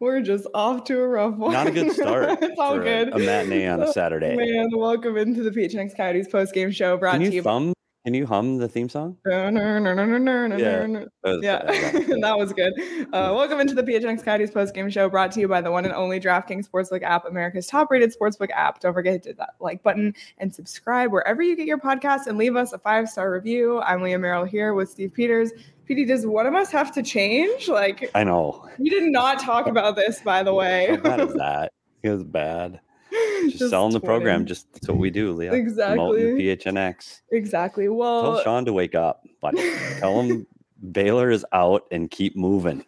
We're just off to a rough one. Not a good start. it's all for good. A, a matinee on a Saturday. Man, welcome into the PHNX Coyotes post game show brought Can to you you. thumb? Can you hum the theme song? Yeah, Yeah. That was- that that was good. Uh, welcome into the PHNX Coyotes post game show brought to you by the one and only DraftKings Sportsbook app, America's top rated sportsbook app. Don't forget to hit that like button and subscribe wherever you get your podcasts and leave us a five star review. I'm Leah Merrill here with Steve Peters. PD, does one of us have to change? Like, I know. we did not talk about this, by the way. How bad is that? It was bad. Just, selling the program. Just that's what we do, Leah. Exactly. PHNX. Exactly. Well, tell Sean to wake up, but Tell him Baylor is out and keep moving.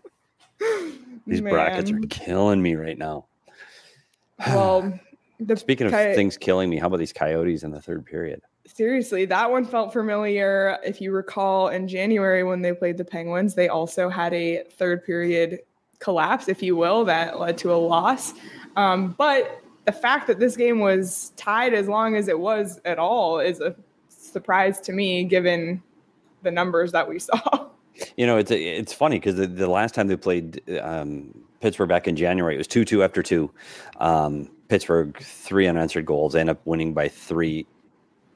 These brackets are killing me right now. Well, the Speaking of Coy- things killing me, how about these coyotes in the third period? Seriously, that one felt familiar. If you recall, in January when they played the Penguins, they also had a third period collapse, if you will, that led to a loss. Um, but the fact that this game was tied as long as it was at all is a surprise to me, given the numbers that we saw. You know, it's it's funny because the, the last time they played um, Pittsburgh back in January, it was two two after two. Um, Pittsburgh three unanswered goals, end up winning by three.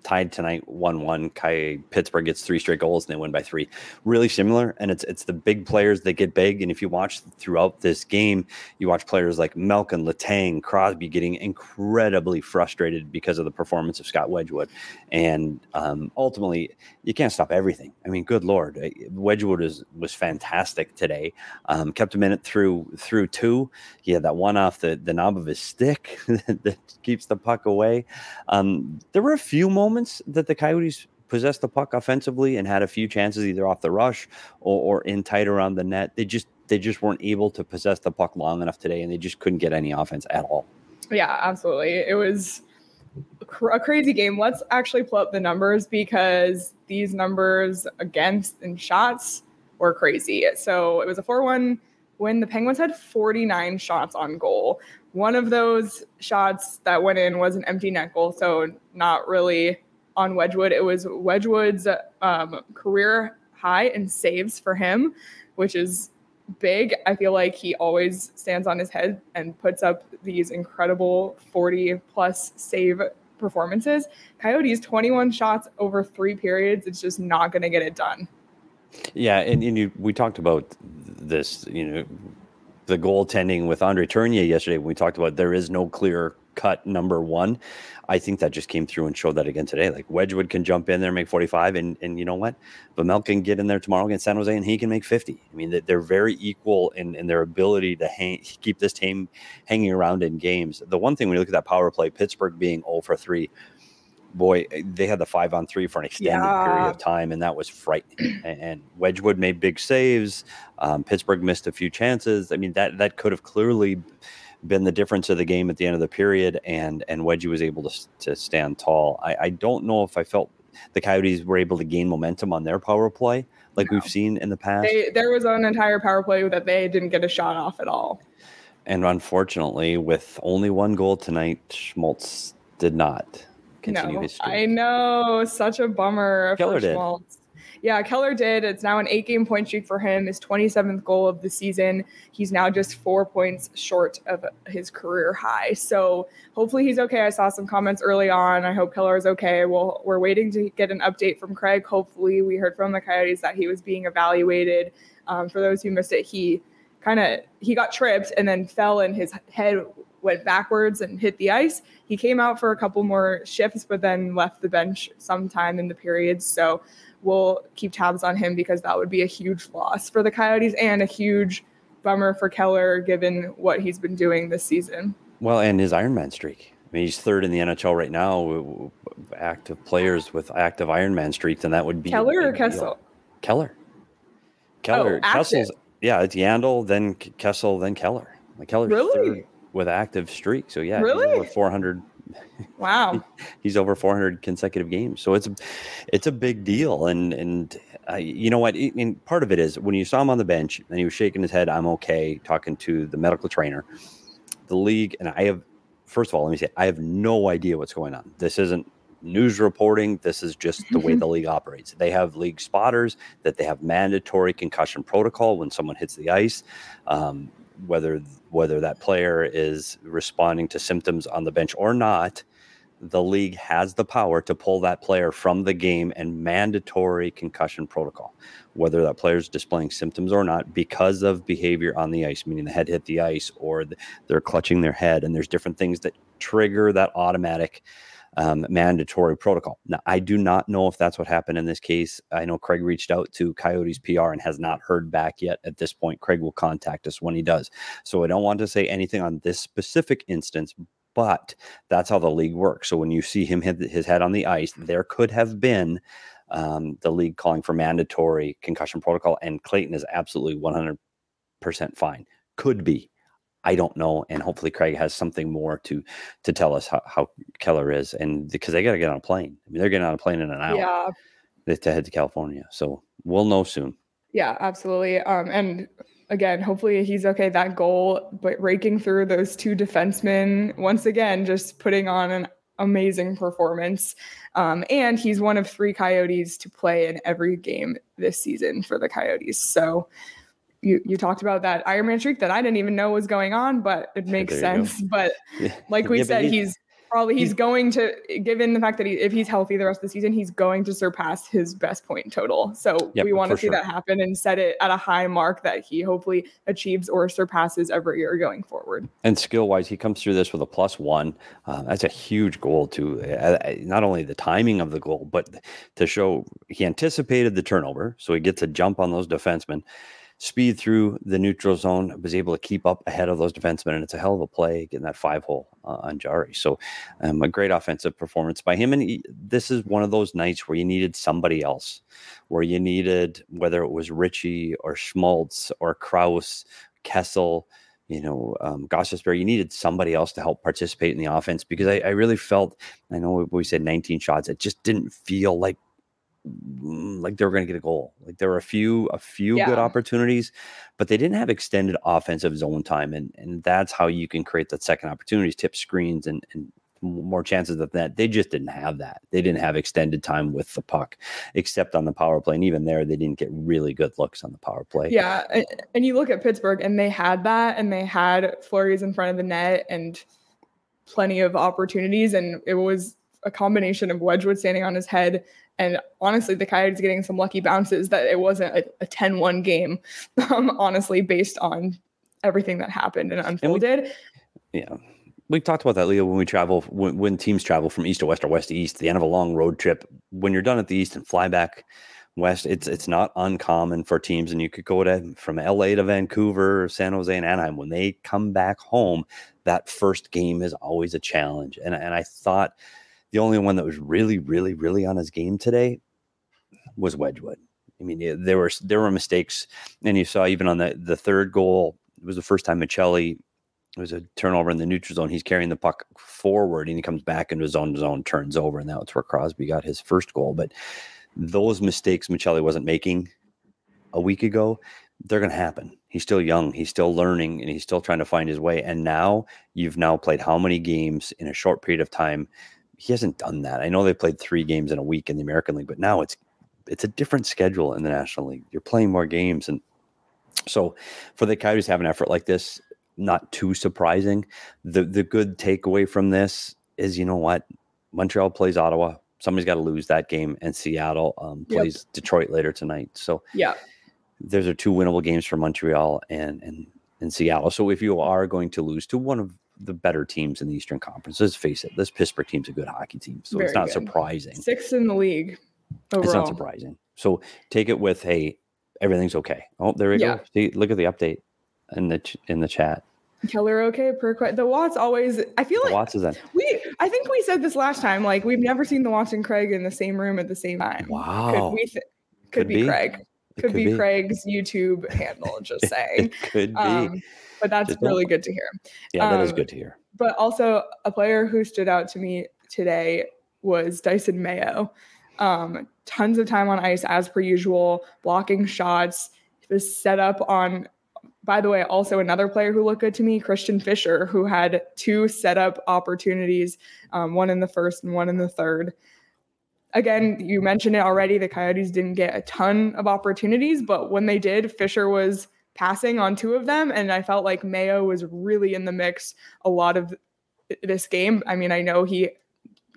Tied tonight, one one. Kai Pittsburgh gets three straight goals and they win by three. Really similar, and it's it's the big players that get big. And if you watch throughout this game, you watch players like Malkin, Letang, Crosby getting incredibly frustrated because of the performance of Scott Wedgewood, and um, ultimately you can't stop everything. I mean, good lord, uh, Wedgewood was was fantastic today. Um, kept a minute through through two. He had that one off the the knob of his stick that keeps the puck away. Um, there were a few moments that the Coyotes possessed the puck offensively and had a few chances either off the rush or, or in tight around the net. They just they just weren't able to possess the puck long enough today, and they just couldn't get any offense at all. Yeah, absolutely. It was a crazy game. Let's actually pull up the numbers because these numbers against and shots were crazy. So it was a 4 1 win. The Penguins had 49 shots on goal. One of those shots that went in was an empty net goal. So not really on Wedgewood. It was Wedgewood's um, career high in saves for him, which is big. I feel like he always stands on his head and puts up these incredible 40 plus save performances. Coyotes 21 shots over 3 periods. It's just not going to get it done. Yeah, and, and you, we talked about this, you know, the goaltending with Andre Tourigny yesterday. When we talked about there is no clear cut number one. I think that just came through and showed that again today. Like Wedgewood can jump in there, make 45, and and you know what? Vamel can get in there tomorrow against San Jose, and he can make 50. I mean, they- they're very equal in, in their ability to hang, keep this team hanging around in games. The one thing when you look at that power play, Pittsburgh being 0 for 3, boy, they had the five on three for an extended period of time, and that was frightening. and, Wedgewood made big saves. Um, Pittsburgh missed a few chances. I mean, that that could have clearly been the difference of the game at the end of the period, and and Wedgie was able to to stand tall. I, I don't know if I felt the Coyotes were able to gain momentum on their power play like we've seen in the past. They, there was an entire power play that they didn't get a shot off at all. And unfortunately, with only one goal tonight, Schmaltz did not continue no, his streak. I know, such a bummer. Keller for did. Schmaltz. Yeah, Keller did. It's now an eight game point streak for him, his 27th goal of the season. He's now just four points short of his career high. So hopefully he's okay. I saw some comments early on. I hope Keller is okay. Well, we're waiting to get an update from Craig. Hopefully, we heard from the Coyotes that he was being evaluated. Um, for those who missed it, he kind of he got tripped and then fell and his head went backwards and hit the ice. He came out for a couple more shifts, but then left the bench sometime in the periods. So we'll keep tabs on him because that would be a huge loss for the Coyotes and a huge bummer for Keller given what he's been doing this season. Well, and his Ironman streak. I mean, he's third in the NHL right now, active players with active Ironman streaks, and that would be Keller or Kessel. Keller. Keller. Oh, Kessel's yeah, it's Yandle, then Kessel, then Keller. Like Keller's really? third with active streak. So yeah, really? over 400. Wow. he's over 400 consecutive games. So it's a, it's a big deal. And and uh, you know what? I mean, part of it is when you saw him on the bench and he was shaking his head, I'm okay, talking to the medical trainer, the league, and I have. First of all, let me say I have no idea what's going on. This isn't news reporting. This is just the way the league operates. They have league spotters that they have mandatory concussion protocol when someone hits the ice. Um, whether whether that player is responding to symptoms on the bench or not, the league has the power to pull that player from the game and mandatory concussion protocol, whether that player is displaying symptoms or not because of behavior on the ice, meaning the head hit the ice or they're clutching their head. And there's different things that trigger that automatic um, mandatory protocol. Now, I do not know if that's what happened in this case. I know Craig reached out to Coyotes PR and has not heard back yet at this point. Craig will contact us when he does. So I don't want to say anything on this specific instance, but that's how the league works. So when you see him hit his head on the ice, there could have been um, the league calling for mandatory concussion protocol, and Clayton is absolutely 100% fine. Could be. I don't know, and hopefully Craig has something more to to tell us how, how Keller is, and because they got to get on a plane. I mean, they're getting on a plane in an hour Yeah. to head to California, so we'll know soon. Yeah, absolutely. Um, and again, hopefully he's okay. That goal, but raking through those two defensemen once again, just putting on an amazing performance. Um, and he's one of three Coyotes to play in every game this season for the Coyotes. So you you talked about that Ironman streak that I didn't even know was going on, but it makes sense. But like we Yeah, said, he's- he's probably he's, he's- going to given the fact that he if he's healthy the rest of the season, he's going to surpass his best point total. So Yep, we want to see sure. that happen and set it at a high mark that he hopefully achieves or surpasses every year going forward. And skill wise, he comes through this with a plus one. Uh, that's a huge goal too. Uh, uh, not only the timing of the goal, but to show he anticipated the turnover, so he gets a jump on those defensemen. Speed through the neutral zone, was able to keep up ahead of those defensemen, and it's a hell of a play getting that five hole uh, on Jarry. So, um, a great offensive performance by him. And he, this is one of those nights where you needed somebody else, where you needed whether it was Ritchie or Schmaltz or Crouse, Kessel, you know, um, Gostisbehere, you needed somebody else to help participate in the offense because I, I really felt, I know we- said 19 shots, it just didn't feel like Mm, like they were going to get a goal. Like there were a few, a few good opportunities, but they didn't have extended offensive zone time, and and that's how you can create that second opportunities, tip screens, and and more chances of that. They just didn't have that. They didn't have extended time with the puck, except on the power play, and even there, they didn't get really good looks on the power play. Yeah, and, and you look at Pittsburgh and they had that and they had flurries in front of the net and plenty of opportunities and it was a combination of Wedgewood standing on his head and honestly the Coyotes getting some lucky bounces that it wasn't a, a 10-1 game um, honestly based on everything that happened and unfolded. yeah. We talked about that, Leo, when we travel, when, when teams travel from east to west or west to east, the end of a long road trip. When you're done at the east and fly back west, it's it's not uncommon for teams, and you could go to from LA to Vancouver, San Jose, and Anaheim. When they come back home, that first game is always a challenge. And and I thought the only one that was really, really, really on his game today was Wedgewood. I mean, there were there were mistakes, and you saw even on the the third goal. It was the first time Maccelli it was a turnover in the neutral zone. He's carrying the puck forward and he comes back into his own zone, turns over, and that's where Crosby got his first goal. But those mistakes Maccelli wasn't making a week ago, they're going to happen. He's still young, he's still learning, and he's still trying to find his way. And now you've now played how many games in a short period of time? He hasn't done that. I know they played three games in a week in the American League, but now it's it's a different schedule in the National League. You're playing more games, and so for the Coyotes to have an effort like this, not too surprising. The the good takeaway from this is, you know what, Montreal plays Ottawa. Somebody's got to lose that game, and Seattle um, Yep. plays Detroit later tonight. So Yeah. those are two winnable games for Montreal, and and and Seattle. So if you are going to lose to one of the better teams in the Eastern Conference, let's face it, this Pittsburgh team's a good hockey team. So it's not good. surprising. Sixth in the league overall. It's not surprising. So take it with hey, everything's okay. Oh, there we Yeah. go. See, look at the update in the ch- in the chat. Keller okay per que- the Watts always I feel The like Watts is that. we I think we said this last time like we've never seen the Watts and Craig in the same room at the same time. Wow. Could we th- could, Could be. Craig. It Could, be, Craig's YouTube handle just saying. It could be. Um, but that's Just really good to hear. yeah, that is um, good to hear. But also a player who stood out to me today was Dysin Mayo. Um, tons of time on ice as per usual, blocking shots. Was set up on. By the way, also another player who looked good to me, Christian Fischer, who had two setup opportunities, um, one in the first and one in the third. Again, you mentioned it already. The Coyotes didn't get a ton of opportunities, but when they did, Fischer was passing on two of them, and I felt like Mayo was really in the mix a lot of this game. I mean, I know he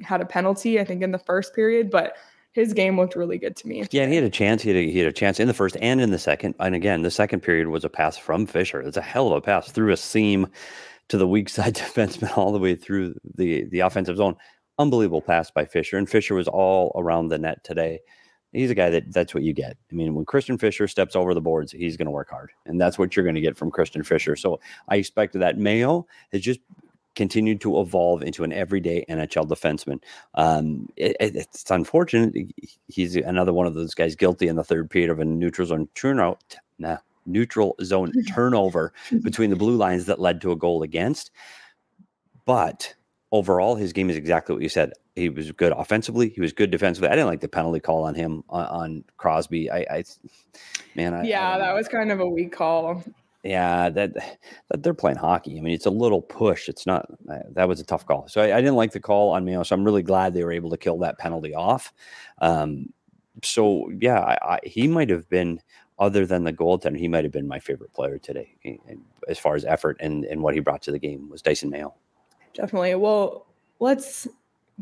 had a penalty, I think, in the first period, but his game looked really good to me. Yeah, and he had a chance. He had a, he had a chance in the first and in the second. And again, the second period was a pass from Fischer. It's a hell of a pass through a seam to the weak side defenseman all the way through the the offensive zone. Unbelievable pass by Fischer, and Fischer was all around the net today. He's a guy that that's what you get. I mean, when Christian Fischer steps over the boards, he's going to work hard, and that's what you're going to get from Christian Fischer. So I expect that. Mayo has just continued to evolve into an everyday NHL defenseman. Um, it, it- it's unfortunate. He's another one of those guys guilty in the third period of a neutral zone turnout. Nah, neutral zone turnover between the blue lines that led to a goal against. But overall, his game is exactly what you said. He was good offensively. He was good defensively. I didn't like the penalty call on him on, on Crosby. I, I man, I, I Yeah, don't that was kind of a weak call. Yeah, that, that they're playing hockey. I mean, it's a little push. It's not. Uh, that was a tough call. So I, I didn't like the call on Mayo. So I'm really glad they were able to kill that penalty off. Um, so yeah, I, I, he might have been, other than the goaltender, he might have been my favorite player today eh, eh, as far as effort and and what he brought to the game was Dysin Mayo. Definitely. Well, let's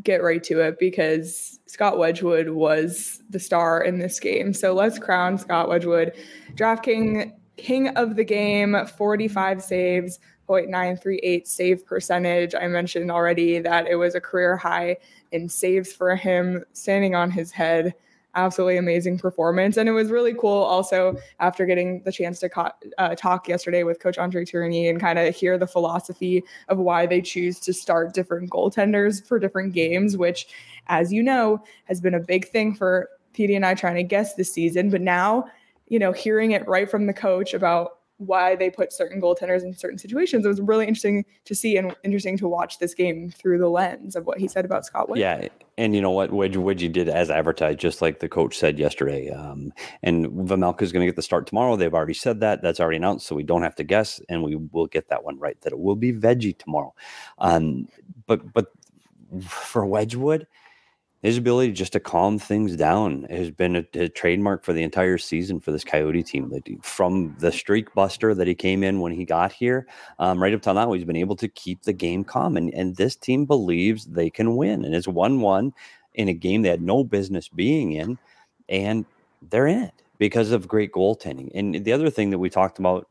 get right to it because Scott Wedgewood was the star in this game. So let's crown Scott Wedgewood, DraftKings king of the game, 45 saves, 0.938 save percentage. I mentioned already that it was a career high in saves for him, standing on his head. Absolutely amazing performance. And it was really cool also after getting the chance to co- uh, talk yesterday with Coach Andre Tourigny and kind of hear the philosophy of why they choose to start different goaltenders for different games, which, as you know, has been a big thing for PD and I trying to guess this season. But now, you know, hearing it right from the coach about why they put certain goaltenders in certain situations, it was really interesting to see and interesting to watch this game through the lens of what he said about Scott Wood. Yeah, and you know what, Wedge Wedgie did as advertised, just like the coach said yesterday. Um, and Vejmelka is going to get the start tomorrow. They've already said that. That's already announced, so we don't have to guess, and we will get that one right. That it will be veggie tomorrow. Um, but but for Wedgewood, his ability just to calm things down has been a, a trademark for the entire season for this Coyote team. From the streak buster that he came in when he got here, um, right up till now, he's been able to keep the game calm. And, and this team believes they can win. And it's 1 1 in a game they had no business being in. And they're in it because of great goaltending. And the other thing that we talked about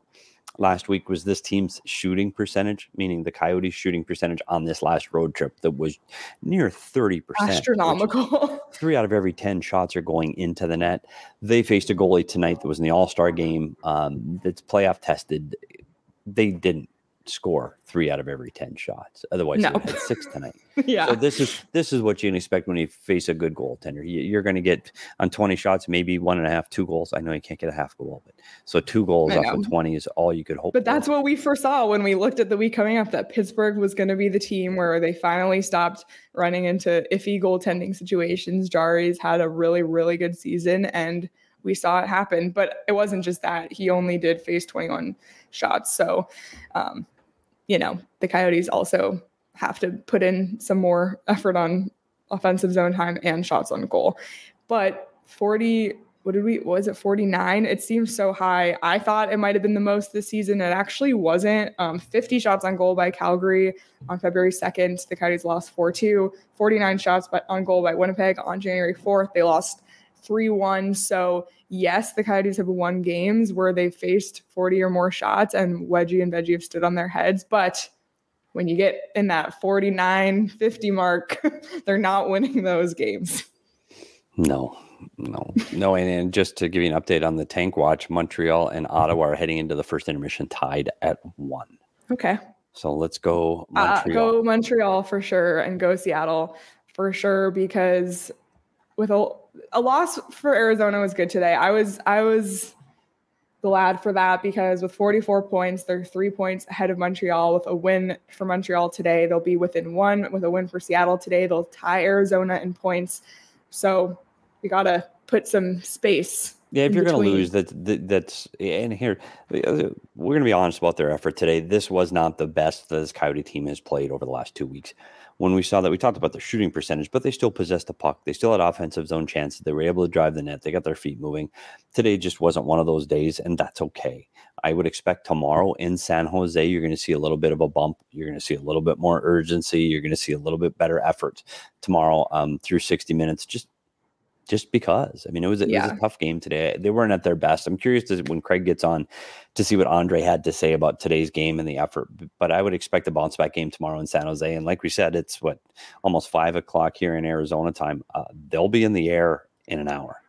last week was this team's shooting percentage, meaning the Coyotes' shooting percentage on this last road trip that was near 30%. Astronomical. three out of every 10 shots are going into the net. They faced a goalie tonight that was in the All Star game um, that's playoff tested. They didn't score three out of every 10 shots. Otherwise, No. they would have had six tonight. yeah. So this is this is what you can expect when you face a good goaltender. You, you're going to get on 20 shots, maybe one and a half, two goals. I know you can't get a half goal, but so two goals off of 20 is all you could hope. But for. that's what we foresaw when we looked at the week coming up that Pittsburgh was going to be the team where they finally stopped running into iffy goaltending situations. Jari's had a really, really good season and we saw it happen. But it wasn't just that. He only did face 21 shots. So, um, you know, the Coyotes also have to put in some more effort on offensive zone time and shots on goal. But 40 what did we was it 49 it seems so high. I thought it might have been the most this season. It actually wasn't. Um, 50 shots on goal by calgary on february 2nd the coyotes lost 4-2 49 shots by, on goal by winnipeg on january 4th they lost 3 1. So, yes, the Coyotes have won games where they've faced 40 or more shots, and Wedgie and Veggie have stood on their heads. But when you get in that 49 50 mark, they're not winning those games. No, no, no. And, and, just to give you an update on the tank watch, Montreal and Ottawa are heading into the first intermission tied at one. Okay. So let's go Montreal. Uh, go Montreal for sure and go Seattle for sure because with a, a loss for Arizona was good today. I was I was glad for that because with 44 points, they're three points ahead of Montreal. With a win for Montreal today, they'll be within one. With a win for Seattle today, they'll tie Arizona in points. So we gotta put some space. Yeah, if you're going to lose, that, that that's and here we're going to be honest about their effort today. This was not the best this Coyote team has played over the last two weeks. When we saw that, we talked about their shooting percentage, but they still possessed the puck. They still had offensive zone chances. They were able to drive the net. They got their feet moving. Today just wasn't one of those days, and that's okay. I would expect tomorrow in San Jose, you're going to see a little bit of a bump. You're going to see a little bit more urgency. You're going to see a little bit better effort tomorrow um, through 60 minutes. Just just because. I mean, it was, it was a tough game today. They weren't at their best. I'm curious to, when Craig gets on to see what Andre had to say about today's game and the effort. But I would expect a bounce back game tomorrow in San Jose. And like we said, it's what almost five o'clock here in Arizona time. Uh, they'll be in the air in an hour.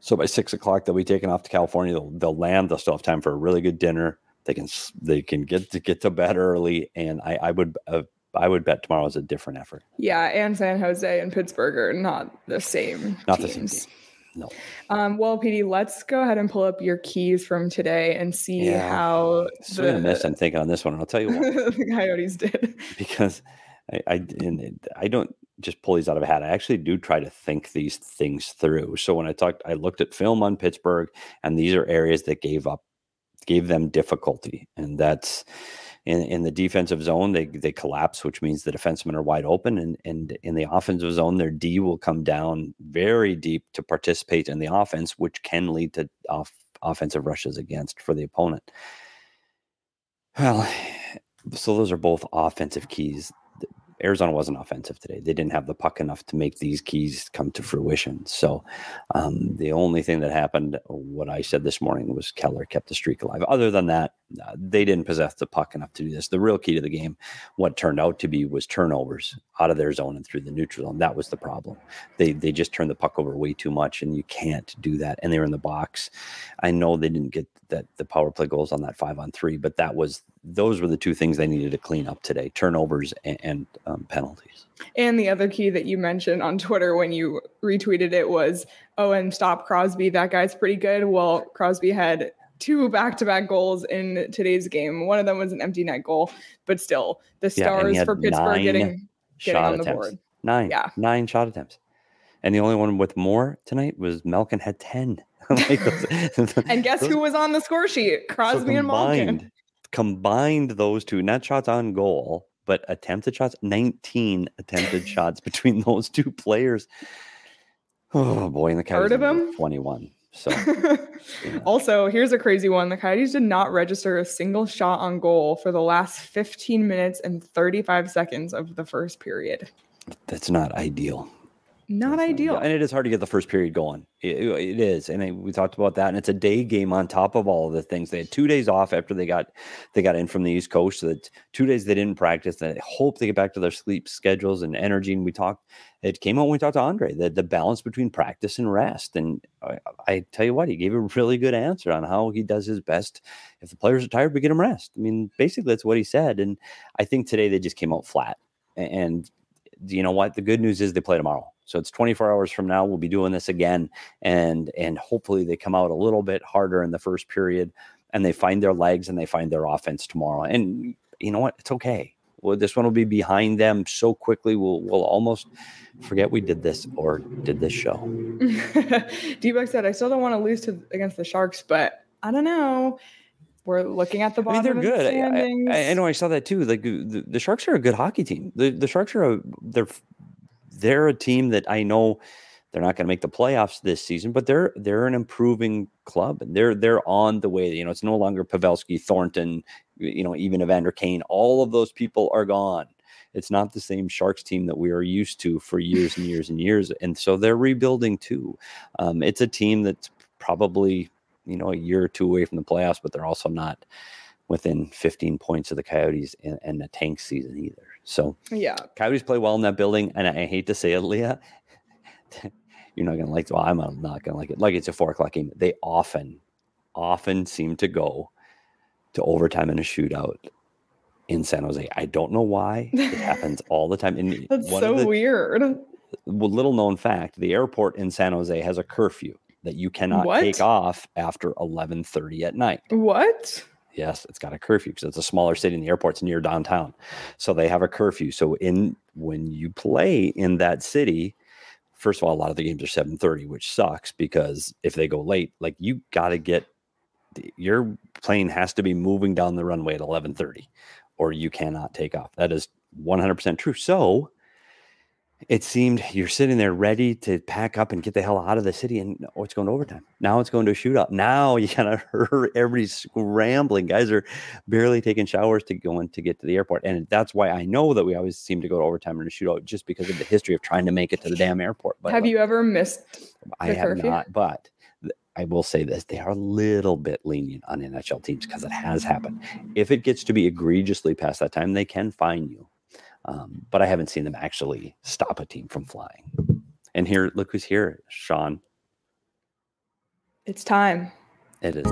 So by six o'clock, they'll be taken off to California. They'll, they'll land. They'll still have time for a really good dinner. They can they can get to get to bed early, and I, I would uh, I would bet tomorrow is a different effort. Yeah, and San Jose and Pittsburgh are not the same. Not teams. the same team. No. Um, well, PD, let's go ahead and pull up your keys from today and see yeah. how so the, miss. I'm thinking on this one, and I'll tell you what the Coyotes did because I I, I don't just pull these out of a hat. I actually do try to think these things through. So when I talked, I looked at film on Pittsburgh, and these are areas that gave up, gave them difficulty, and that's in, in the defensive zone, they they collapse, which means the defensemen are wide open. And and in the offensive zone, their D will come down very deep to participate in the offense, which can lead to off, offensive rushes against for the opponent. Well, so those are both offensive keys Arizona wasn't offensive today. They didn't have the puck enough to make these keys come to fruition. So um, the only thing that happened, what I said this morning, was Keller kept the streak alive. Other than that, they didn't possess the puck enough to do this. The real key to the game, what turned out to be, was turnovers out of their zone and through the neutral zone. That was the problem. They they just turned the puck over way too much, and you can't do that. And they were in the box. I know they didn't get that the power play goals on that five on three, but that was those were the two things they needed to clean up today: turnovers and, and um, penalties. And the other key that you mentioned on Twitter when you retweeted it was, "Oh, and stop Crosby. That guy's pretty good." Well, Crosby had two back-to-back goals in today's game. One of them was an empty net goal, but still, the stars yeah, for Pittsburgh getting getting on the board. Nine, yeah, nine shot attempts, and the only one with more tonight was Malkin had ten. like those, and guess those, who was on the score sheet? Crosby so combined, and Malkin. Combined those two, not shots on goal, but attempted shots. Nineteen attempted shots between those two players. Oh boy, and the Coyotes heard of him. Twenty-one. So, yeah. also, here's a crazy one. The Coyotes did not register a single shot on goal for the last 15 minutes and 35 seconds of the first period. That's not ideal not ideal. and it is hard to get the first period going. it, it is, and I, we talked about that. And it's a day game on top of all of the things. They had two days off after they got they got in from the East Coast. So that two days they didn't practice. They hope they get back to their sleep schedules and energy. And we talked. It came out when we talked to Andre that the balance between practice and rest. And I, I tell you what, he gave a really good answer on how he does his best. If the players are tired, we get them rest. I mean, basically that's what he said. And I think today they just came out flat. And you know what? The good news is they play tomorrow. So it's 24 hours from now. We'll be doing this again, and and hopefully they come out a little bit harder in the first period, and they find their legs and they find their offense tomorrow. And you know what? It's okay. Well, this one will be behind them so quickly. We'll we'll almost forget we did this or did this show. D-Buck said, "I still don't want to lose to against the Sharks, but I don't know." we're looking at the bottom. I mean, they're good. The I, I, I, know I saw that too. Like the, the Sharks are a good hockey team. The the Sharks are a they're they're a team that I know they're not going to make the playoffs this season, but they're they're an improving club and they're they're on the way. You know, it's no longer Pavelski, Thornton, you know, even Evander Kane. All of those people are gone. It's not the same Sharks team that we are used to for years and years and years. And so they're rebuilding too. Um, it's a team that's probably, you know, a year or two away from the playoffs, but they're also not within 15 points of the Coyotes and, and the tank season either. So Yeah. Coyotes play well in that building, and I, I hate to say it, Leah. You're not gonna like. Well, I'm not gonna like it. Like it's a four o'clock game. They often, often seem to go to overtime in a shootout in San Jose. I don't know why. It happens all the time. And That's one so of the weird. well, little known fact: the airport in San Jose has a curfew that you cannot What? take off after 11:30 at night. What? Yes, it's got a curfew because it's a smaller city and the airport's near downtown. So they have a curfew. So in when you play in that city, first of all, a lot of the games are 7:30, which sucks because if they go late, like you got to get your plane has to be moving down the runway at 11:30 or you cannot take off. That is 100% true. So it seemed you're sitting there ready to pack up and get the hell out of the city, and oh, it's going to overtime. Now it's going to a shootout. Now you gotta hurry. Everybody's scrambling. Guys are barely taking showers to go in to get to the airport, and that's why I know that we always seem to go to overtime in a shootout, just because of the history of trying to make it to the damn airport. But Have like, you ever missed? I have curfew? not, but I will say this: they are a little bit lenient on NHL teams because it has happened. If it gets to be egregiously past that time, they can fine you. Um, but I haven't seen them actually stop a team from flying. And here, look who's here, Sean. It's time. It is.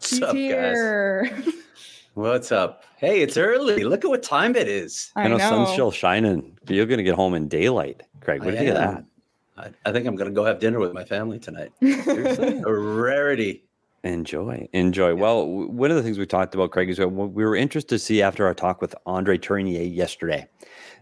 He's What's up, guys? What's up? Hey, it's early. Look at what time it is. I know, know. sun's still shining. You're going to get home in daylight, Craig. What do you think of that? I, I think I'm going to go have dinner with my family tonight. Seriously? A rarity. Enjoy, enjoy. Well, w- one of the things we talked about, Craig, is we were interested to see after our talk with Andre Tourigny yesterday,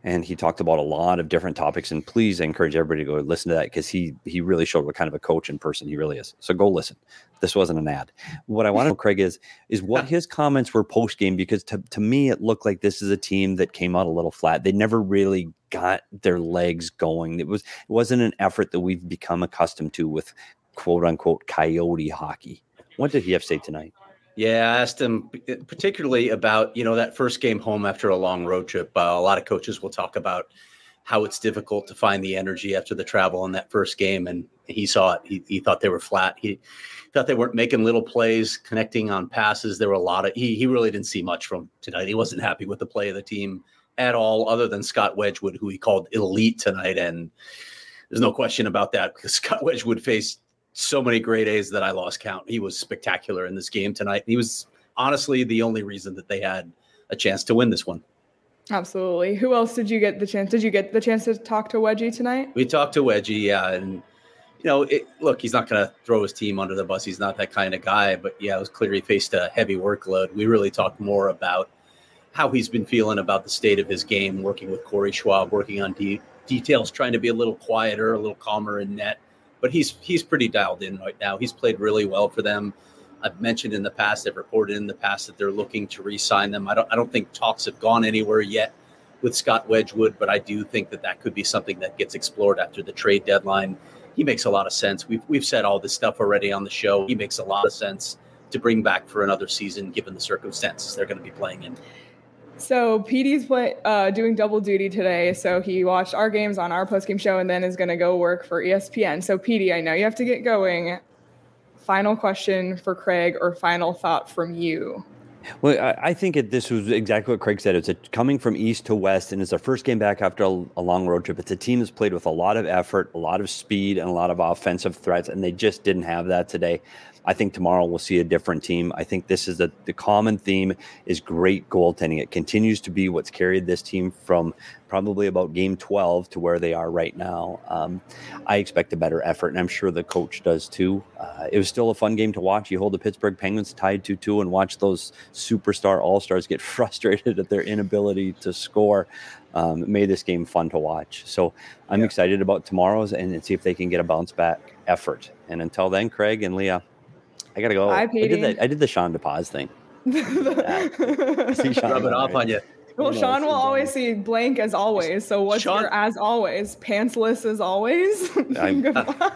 and he talked about a lot of different topics. And please encourage everybody to go listen to that because he he really showed what kind of a coach and person he really is. So go listen. This wasn't an ad. What I want to know, Craig, is is what his comments were post game because to to me it looked like this is a team that came out a little flat. They never really got their legs going. It was it wasn't an effort that we've become accustomed to with quote unquote coyote hockey. What did he have to say tonight? Yeah, I asked him particularly about you know that first game home after a long road trip. Uh, a lot of coaches will talk about how it's difficult to find the energy after the travel in that first game, and he saw it. He, he thought they were flat. He thought they weren't making little plays, connecting on passes. There were a lot of. He he really didn't see much from tonight. He wasn't happy with the play of the team at all, other than Scott Wedgewood, who he called elite tonight, and there's no question about that because Scott Wedgewood faced so many great A's that I lost count. He was spectacular in this game tonight. He was honestly the only reason that they had a chance to win this one. Absolutely. Who else did you get the chance? Did you get the chance to talk to Wedgie tonight? We talked to Wedgie, yeah, and you know, it, look, he's not going to throw his team under the bus. He's not that kind of guy. But yeah, it was clear he faced a heavy workload. We really talked more about how he's been feeling about the state of his game, working with Corey Schwab, working on de- details, trying to be a little quieter, a little calmer in net. But he's he's pretty dialed in right now. He's played really well for them. I've mentioned in the past, I've reported in the past that they're looking to re-sign them. I don't I don't think talks have gone anywhere yet with Scott Wedgewood, but I do think that that could be something that gets explored after the trade deadline. He makes a lot of sense. We've we've said all this stuff already on the show. He makes a lot of sense to bring back for another season, given the circumstances they're going to be playing in. So PD's play, uh, doing double duty today. So he watched our games on our post game show and then is going to go work for ESPN. So PD, I know you have to get going. Final question for Craig or final thought from you. Well, I, think it, this was exactly what Craig said. It's a, coming from east to west, and it's our first game back after a, a long road trip. It's a team that's played with a lot of effort, a lot of speed, and a lot of offensive threats, and they just didn't have that today. I think tomorrow we'll see a different team. I think this is the, the common theme is great goaltending. It continues to be what's carried this team from probably about game 12 to where they are right now. Um, I expect a better effort, and I'm sure the coach does too. Uh, it was still a fun game to watch. You hold the Pittsburgh Penguins tied 2 2 and watch those superstar all stars get frustrated at their inability to score. Um, it made this game fun to watch. So I'm Yeah. excited about tomorrow's and, and see if they can get a bounce back effort. And until then, Craig and Leah, I gotta go. Bye, I did Petey. that. I did the Sean DePaz thing. See, Sean, Rub it off right. on you. Well, No, Sean will dumb. always see blank as always. So what's Sean- your as always? Pantsless as always. I'm- Goodbye.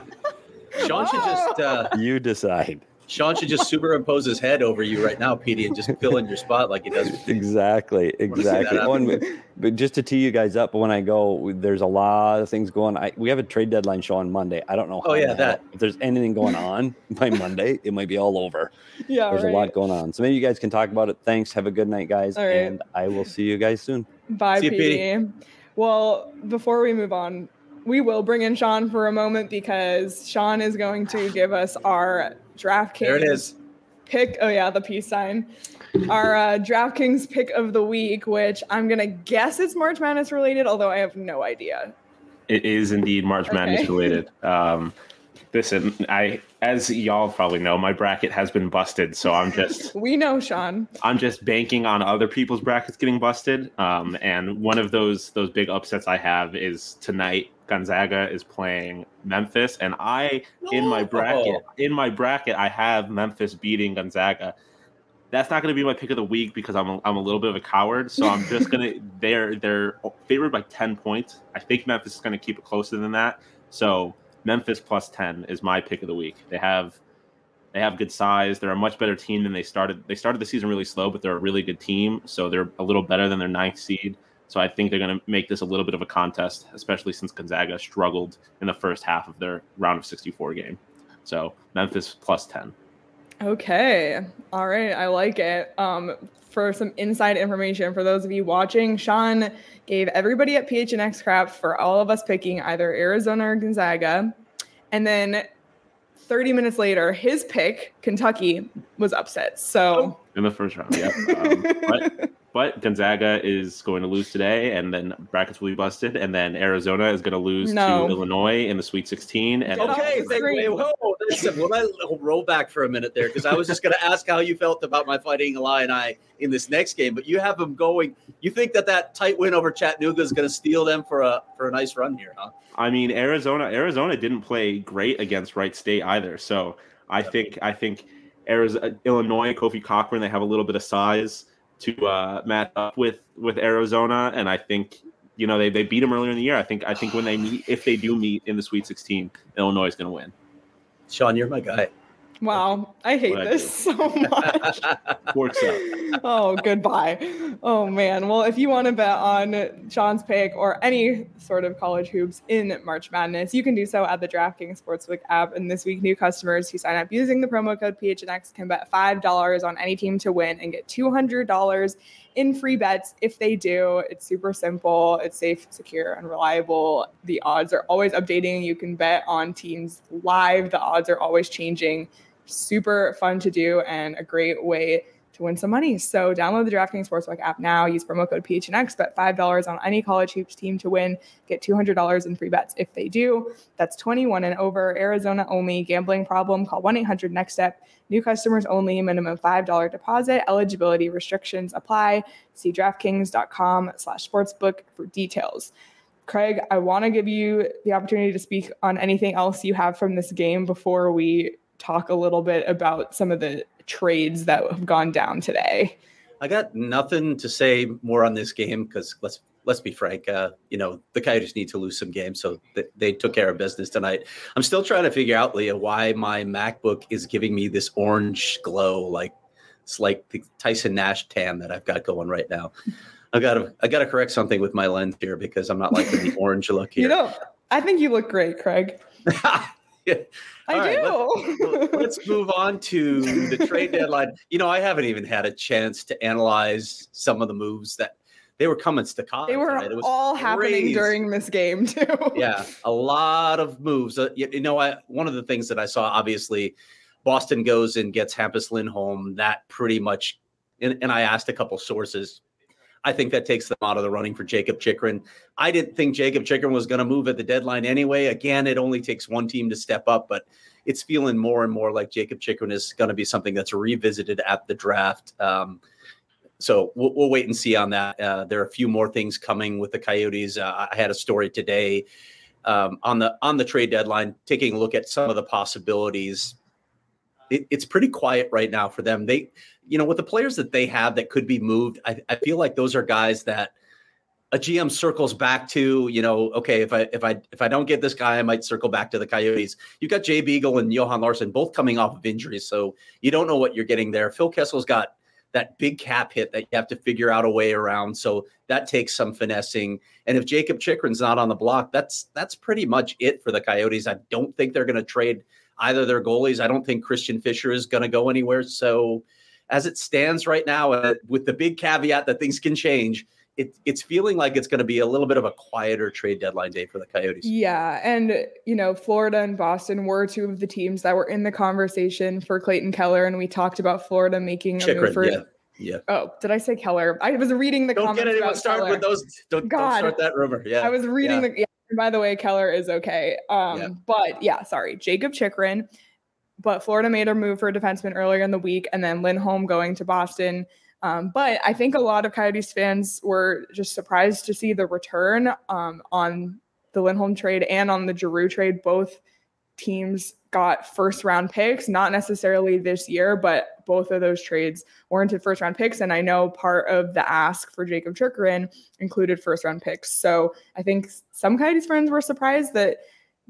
Sean should just uh, You decide. Sean should just superimpose his head over you right now, Petey, and just fill in your spot like he does. with. Exactly, Wanna see that exactly. Happen? and- but just to tee you guys up, when I go, there's a lot of things going. I, we have a trade deadline show on Monday. I don't know. Oh, yeah, the hell- that. If there's anything going on by Monday, it might be all over. yeah, There's right. a lot going on. So maybe you guys can talk about it. Thanks. Have a good night, guys, All right. and I will see you guys soon. Bye, See you, Petey. PD. Well, before we move on, we will bring in Sean for a moment because Sean is going to give us our DraftKings There it is. pick. Oh yeah, the peace sign. Our uh, DraftKings pick of the week, which I'm gonna guess it's March Madness related, although I have no idea. It is indeed March Madness Okay. related. Um, listen, I as y'all probably know, my bracket has been busted, so I'm just We know Sean. I'm just banking on other people's brackets getting busted. Um, and one of those those big upsets I have is tonight. Gonzaga is playing Memphis, and I in my bracket in my bracket I have Memphis beating Gonzaga. That's not going to be my pick of the week because I'm a, I'm a little bit of a coward. So I'm just gonna they're they're favored by ten points. I think Memphis is going to keep it closer than that. So Memphis plus ten is my pick of the week. They have they have good size. They're a much better team than they started. They started the season really slow, but they're a really good team. So they're a little better than their ninth seed. So I think they're going to make this a little bit of a contest, especially since Gonzaga struggled in the first half of their round of 64 game. So Memphis plus 10. Okay. All right. I like it. Um, for some inside information for those of you watching, Sean gave everybody at PHNX crap for all of us picking either Arizona or Gonzaga. And then 30 minutes later, his pick, Kentucky, was upset. So in the first round. Yep. Um, but but Gonzaga is going to lose today, and then brackets will be busted, and then Arizona is going to lose No. to Illinois in the Sweet 16. And Okay, the thank, screen. wait, whoa, listen, will I roll back for a minute there? Because I was just going to ask how you felt about my fighting Illini in this next game, but you have them going. You think that that tight win over Chattanooga is going to steel them for a for a nice run here, huh? I mean, Arizona Arizona didn't play great against Wright State either. So I think I think Arizona, uh, Illinois, Kofi Cockburn, they have a little bit of size to uh, match up with with Arizona, and I think you know they, they beat them earlier in the year. I think I think when they meet, if they do meet in the Sweet 16, Illinois is going to win. Sean, you're my guy. Wow, I hate What I this do. so much. Works out. oh, goodbye. Oh man. Well, if you want to bet on Sean's pick or any sort of college hoops in March Madness, you can do so at the DraftKings Sportsbook app. And this week, new customers who sign up using the promo code PHNX can bet five dollars on any team to win and get two hundred dollars in free bets if they do. It's super simple. It's safe, secure, and reliable. The odds are always updating. You can bet on teams live. The odds are always changing. Super fun to do and a great way to win some money. So download the DraftKings Sportsbook app now. Use promo code PHNX. Bet five dollars on any college hoops team to win. Get two hundred dollars in free bets if they do. That's twenty one and over. Arizona only. Gambling problem? Call one eight hundred Next Step. New customers only. Minimum five dollar deposit. Eligibility restrictions apply. See DraftKings.com/sportsbook for details. Craig, I want to give you the opportunity to speak on anything else you have from this game before we talk a little bit about some of the trades that have gone down today. I got nothing to say more on this game because let's let's be frank. Uh, you know, the Coyotes need to lose some games, so th- they took care of business tonight. I'm still trying to figure out, Leah, why my MacBook is giving me this orange glow, like it's like the Tyson Nash tan that I've got going right now. I got to I got to correct something with my lens here because I'm not liking the orange look here. You know, I think you look great, Craig. I All right, do. Let's move on to the trade deadline. You know, I haven't even had a chance to analyze some of the moves that they were coming staccato. they were tonight. It was all happening during this game too. Yeah, a lot of moves. Uh, you, you know, I, one of the things that I saw, obviously, Boston goes and gets Hampus Lindholm. That pretty much, and, and I asked a couple sources. I think that takes them out of the running for Jakob Chychrun. I didn't think Jakob Chychrun was going to move at the deadline anyway. Again, it only takes one team to step up, but it's feeling more and more like Jakob Chychrun is going to be something that's revisited at the draft. Um, so we'll, we'll wait and see on that. Uh, there are a few more things coming with the Coyotes. Uh, I had a story today um, on the on the trade deadline, taking a look at some of the possibilities. It, it's pretty quiet right now for them. They, you know, with the players that they have that could be moved, I, I feel like those are guys that a GM circles back to, you know, okay, if I if I if I don't get this guy, I might circle back to the Coyotes. You've got Jay Beagle and Johan Larsson both coming off of injuries, so you don't know what you're getting there. Phil Kessel's got that big cap hit that you have to figure out a way around, so that takes some finessing. And if Jakob Chychrun's not on the block, that's that's pretty much it for the Coyotes. I don't think they're going to trade either their goalies. I don't think Christian Fischer is going to go anywhere. So as it stands right now, uh, with the big caveat that things can change it, it's feeling like it's going to be a little bit of a quieter trade deadline day for the Coyotes. Yeah. And, you know, Florida and Boston were two of the teams that were in the conversation for Clayton Keller. And we talked about Florida making Chychrun, a move for. Yeah. Yeah. Oh, did I say Keller? I was reading the don't comments. get anyone started Keller. with those. Don't, don't start that rumor. Yeah. I was reading yeah. the. Yeah, by the way, Keller is okay. Um, but yeah, sorry, Jakob Chychrun. But Florida made a move for a defenseman earlier in the week, and then Lindholm going to Boston. Um, but I think a lot of Coyotes fans were just surprised to see the return um, on the Lindholm trade and on the Giroux trade. Both teams got first round picks, not necessarily this year, but both of those trades warranted first round picks. And I know part of the ask for Jakob Chychrun included first round picks. So I think some Coyotes friends were surprised that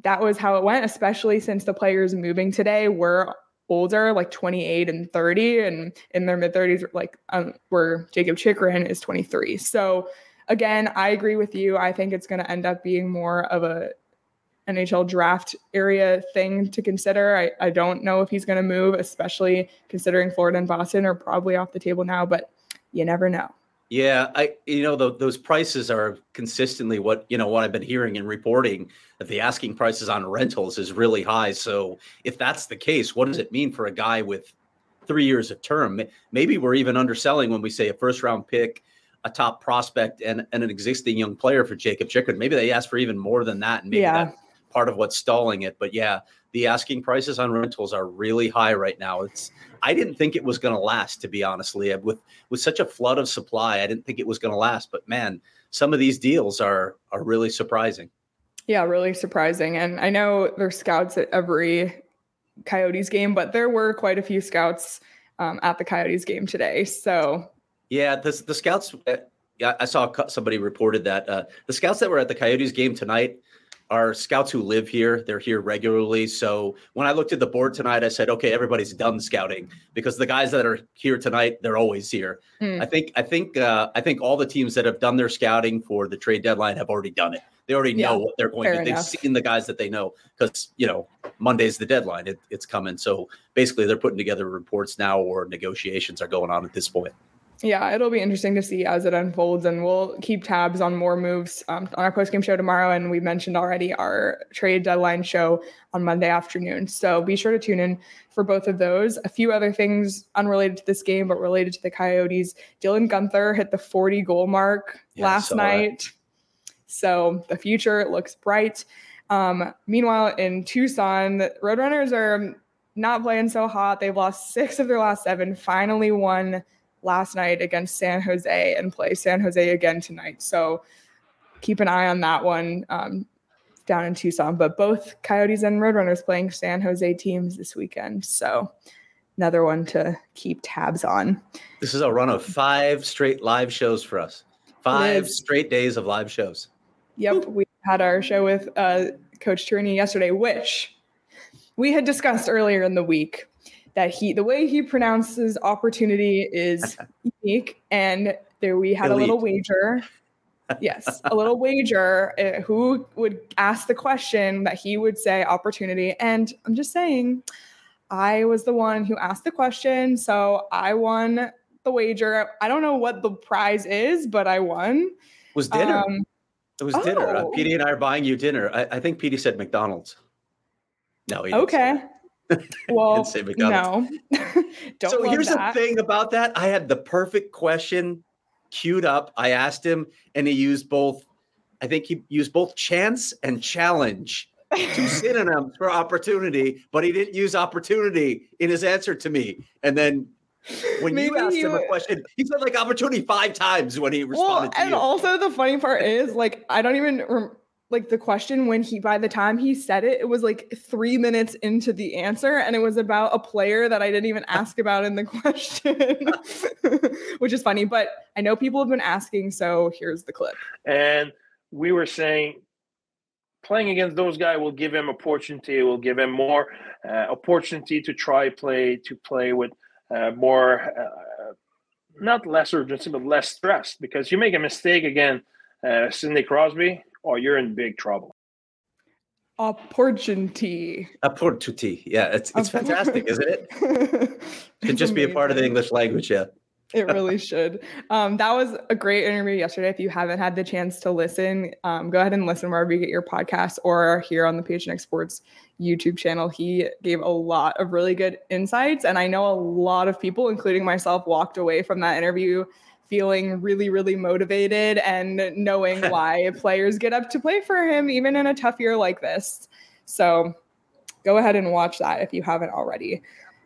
that was how it went, especially since the players moving today were older, like 28 and 30, and in their mid 30s, like um, where Jakob Chychrun is 23. So again, I agree with you. I think it's going to end up being more of a NHL draft area thing to consider. I, I don't know if he's going to move, especially considering Florida and Boston are probably off the table now, but you never know. Yeah, I you know the, those prices are consistently what you know what I've been hearing and reporting that the asking prices on rentals is really high. So if that's the case, what does it mean for a guy with three years of term? Maybe we're even underselling when we say a first round pick, a top prospect, and, and an existing young player for Jakob Chychrun. Maybe they ask for even more than that, and maybe Yeah. that's part of what's stalling it. But yeah, the asking prices on rentals are really high right now. It's I didn't think it was going to last, to be honest, Leah. With with such a flood of supply, I didn't think it was going to last. But man, some of these deals are are really surprising. Yeah, really surprising. And I know there's scouts at every Coyotes game, but there were quite a few scouts um, at the Coyotes game today. So Yeah, the the scouts. uh, Yeah, I saw somebody reported that uh, the scouts that were at the Coyotes game tonight are scouts who live here. They're here regularly. So when I looked at the board tonight, I said, okay, everybody's done scouting because the guys that are here tonight, they're always here. Hmm. I think I think uh, I think all the teams that have done their scouting for the trade deadline have already done it. They already know Yeah, what they're going to. They've seen the guys that they know because you know Monday's the deadline. It, it's coming. So basically, they're putting together reports now, or negotiations are going on at this point. Yeah, it'll be interesting to see as it unfolds, and we'll keep tabs on more moves um, on our post game show tomorrow. And we mentioned already our trade deadline show on Monday afternoon. So be sure to tune in for both of those. A few other things unrelated to this game, but related to the Coyotes. Dylan Guenther hit the 40 goal mark Yeah, last that. night. So the future looks bright. Um, meanwhile, in Tucson, the Roadrunners are not playing so hot. They've lost six of their last seven. Finally won last night against San Jose and play San Jose again tonight. So keep an eye on that one um, down in Tucson. But both Coyotes and Roadrunners playing San Jose teams this weekend. So another one to keep tabs on. This is a run of five straight live shows for us. Five straight days of live shows. Yep, we had our show with uh, Coach Tourigny yesterday, which we had discussed earlier in the week that he the way he pronounces opportunity is unique, and there we had a little wager. Yes, a little wager. Uh, who would ask the question that he would say opportunity? And I'm just saying, I was the one who asked the question, so I won the wager. I don't know what the prize is, but I won. It was dinner. Um, it was dinner. Uh, oh. Petey and I are buying you dinner. I, I think Petey said McDonald's. No, he didn't Okay. Well, say no. Don't so here's that. the thing about that. I had the perfect question queued up. I asked him, and he used both. I think he used both chance and challenge, two synonyms for opportunity, but he didn't use opportunity in his answer to me. And then when Maybe you asked him a question, he said like opportunity five times when he well, responded to and you. also the funny part is like I don't even rem- like the question when he by the time he said it it was like 3 minutes into the answer and it was about a player that I didn't even ask about in the question which is funny but I know people have been asking so here's the clip. And we were saying playing against those guys will give him opportunity will give him more uh, opportunity to try play to play with uh, more uh, not less urgency but less stress because you make a mistake again uh, Sidney Crosby or you're in big trouble. Opportunity. Opportunity. Yeah, it's it's fantastic, isn't it? it Could just be a part of the English language, yeah. it really should. Um, that was a great interview yesterday. If you haven't had the chance to listen, um, go ahead and listen wherever you get your podcasts or here on the PHNX Sports YouTube channel. He gave a lot of really good insights. And I know a lot of people, including myself, walked away from that interview feeling really, really motivated and knowing why players get up to play for him, even in a tough year like this. So go ahead and watch that if you haven't already.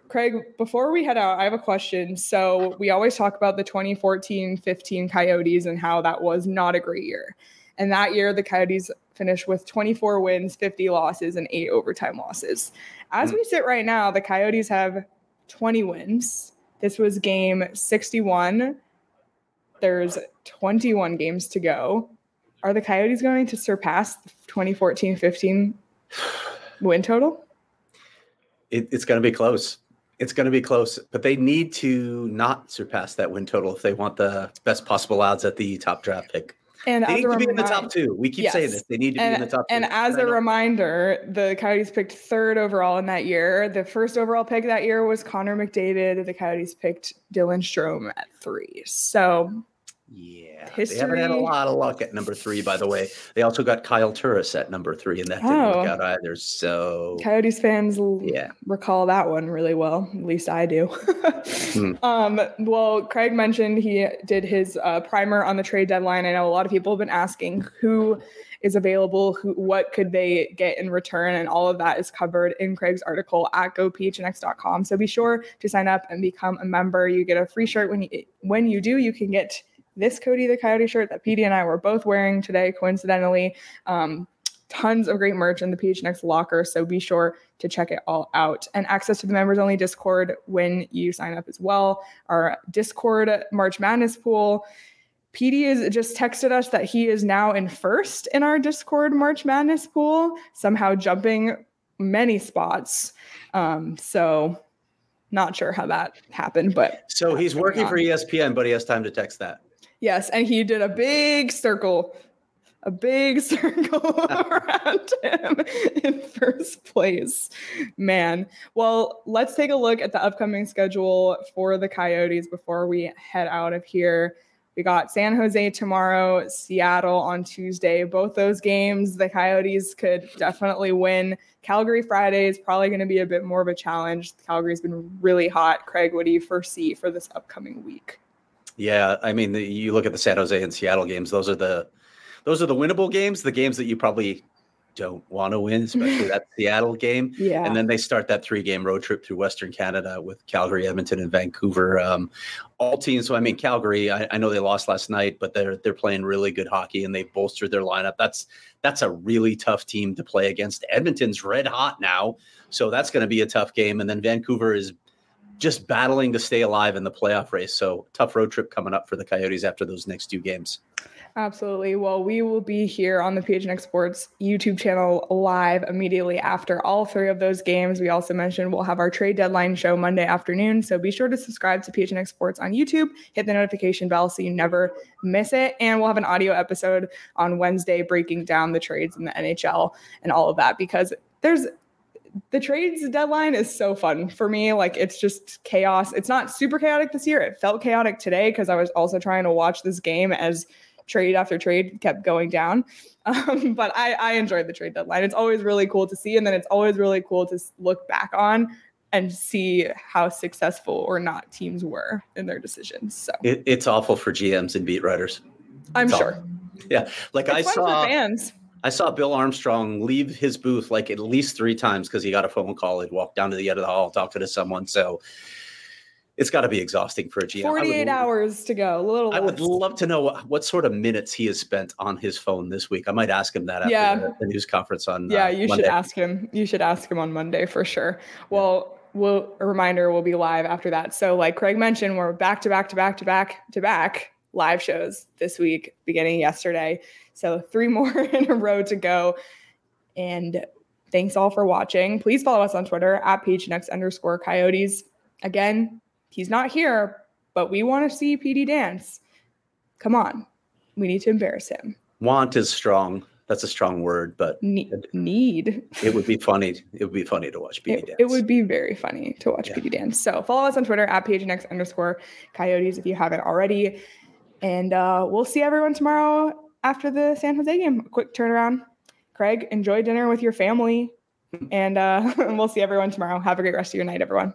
Craig, before we head out, I have a question. So we always talk about the 2014 15 Coyotes and how that was not a great year. And that year, the Coyotes finished with 24 wins, 50 losses, and eight overtime losses. As mm. we sit right now, the Coyotes have 20 wins. This was game 61 there's 21 games to go. Are the Coyotes going to surpass the 2014 15 win total? It, it's going to be close. It's going to be close, but they need to not surpass that win total if they want the best possible odds at the top draft pick. And they need to be in the top two. We keep yes. saying this. They need to and, be in the top and two. And as a reminder, the Coyotes picked third overall in that year. The first overall pick that year was Connor McDavid. The Coyotes picked Dylan Strome at three. So yeah, History. they haven't had a lot of luck at number three. By the way, they also got Kyle Turris at number three, and that didn't oh. work out either. So Coyotes fans, yeah, recall that one really well. At least I do. hmm. um, well, Craig mentioned he did his uh, primer on the trade deadline. I know a lot of people have been asking who is available, who what could they get in return, and all of that is covered in Craig's article at gophnx.com. So be sure to sign up and become a member. You get a free shirt when you when you do. You can get this Cody the Coyote shirt that PD and I were both wearing today, coincidentally. Um, tons of great merch in the PHNX locker, so be sure to check it all out. And access to the members only Discord when you sign up as well. Our Discord March Madness pool. PD has just texted us that he is now in first in our Discord March Madness pool, somehow jumping many spots. Um, so not sure how that happened, but so he's working for ESPN, but he has time to text that. Yes, and he did a big circle, a big circle around him in first place. Man. Well, let's take a look at the upcoming schedule for the Coyotes before we head out of here. We got San Jose tomorrow, Seattle on Tuesday. Both those games, the Coyotes could definitely win. Calgary Friday is probably going to be a bit more of a challenge. Calgary's been really hot. Craig, what do you foresee for this upcoming week? Yeah, I mean, the, you look at the San Jose and Seattle games; those are the those are the winnable games. The games that you probably don't want to win, especially that Seattle game. Yeah. And then they start that three game road trip through Western Canada with Calgary, Edmonton, and Vancouver. Um, all teams. So I mean, Calgary. I, I, know they lost last night, but they're they're playing really good hockey and they've bolstered their lineup. That's that's a really tough team to play against. Edmonton's red hot now, so that's going to be a tough game. And then Vancouver is just battling to stay alive in the playoff race. So tough road trip coming up for the Coyotes after those next two games. Absolutely. Well, we will be here on the PHNX Sports YouTube channel live immediately after all three of those games. We also mentioned we'll have our trade deadline show Monday afternoon. So be sure to subscribe to PHNX Sports on YouTube, hit the notification bell so you never miss it. And we'll have an audio episode on Wednesday breaking down the trades in the NHL and all of that because there's the trades deadline is so fun for me. Like it's just chaos. It's not super chaotic this year. It felt chaotic today because I was also trying to watch this game as trade after trade kept going down. Um, but I, I enjoyed the trade deadline. It's always really cool to see, and then it's always really cool to look back on and see how successful or not teams were in their decisions. So it, it's awful for GMs and beat writers. I'm it's sure. Awful. Yeah, like it's I saw fans. I saw Bill Armstrong leave his booth like at least three times because he got a phone call. He'd walk down to the end of the hall, talk to someone. So It's got to be exhausting for a GM. I would 48 love- hours to go. A little I would love to know what, what sort of minutes he has spent on his phone this week. I might ask him that after Yeah. the, the news conference on. Yeah, uh, you Monday. should ask him. You should ask him on Monday for sure. Well, we'll a reminder we'll be live after that. So like Craig mentioned, we're back to back to back to back to back live shows this week, beginning yesterday. So three more in a row to go. And thanks all for watching. Please follow us on Twitter at PHNX underscore coyotes. Again, he's not here, but we want to see PD dance. Come on. We need to embarrass him. Want is strong. That's a strong word, but Ne- need. it would be funny. It would be funny to watch PD It, dance. it would be very funny to watch PD dance. So follow us on Twitter at PHNX underscore coyotes if you haven't already. And uh, we'll see everyone tomorrow after the San Jose game. A quick turnaround. Craig, enjoy dinner with your family. And uh, we'll see everyone tomorrow. Have a great rest of your night, everyone.